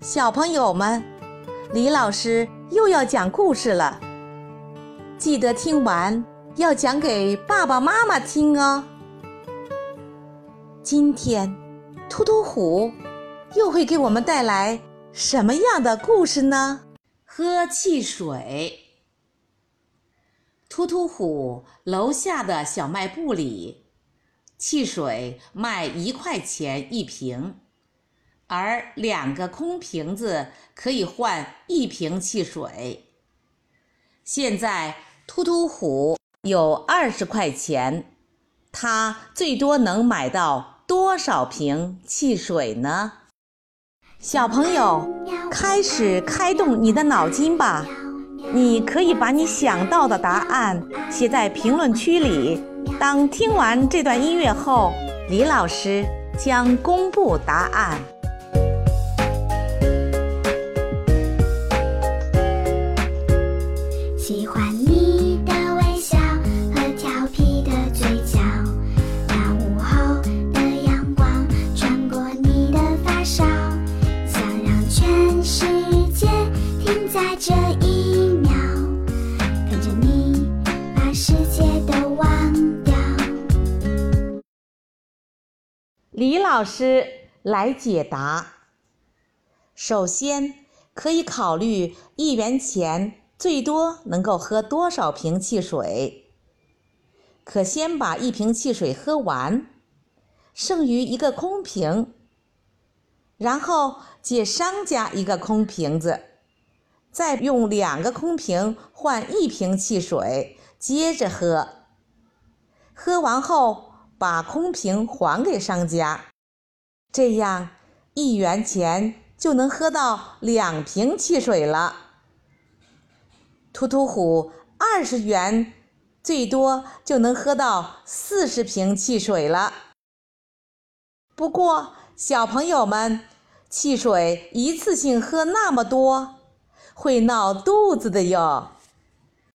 小朋友们，李老师又要讲故事了，记得听完要讲给爸爸妈妈听哦。今天，突突虎又会给我们带来什么样的故事呢？喝汽水。突突虎楼下的小卖部里，汽水卖一块钱一瓶。而两个空瓶子可以换一瓶汽水。现在突突虎有二十块钱，他最多能买到多少瓶汽水呢？小朋友，开始开动你的脑筋吧！你可以把你想到的答案写在评论区里。当听完这段音乐后，李老师将公布答案。这一秒，跟着你把世界都忘李老师来解答。首先，可以考虑一元钱最多能够喝多少瓶汽水。可先把一瓶汽水喝完，剩余一个空瓶，然后借商家一个空瓶子，再用两个空瓶换一瓶汽水，接着喝。喝完后。把空瓶还给商家，这样一元钱就能喝到两瓶汽水了。突突虎二十元，最多就能喝到四十瓶汽水了。不过，小朋友们，汽水一次性喝那么多，会闹肚子的哟。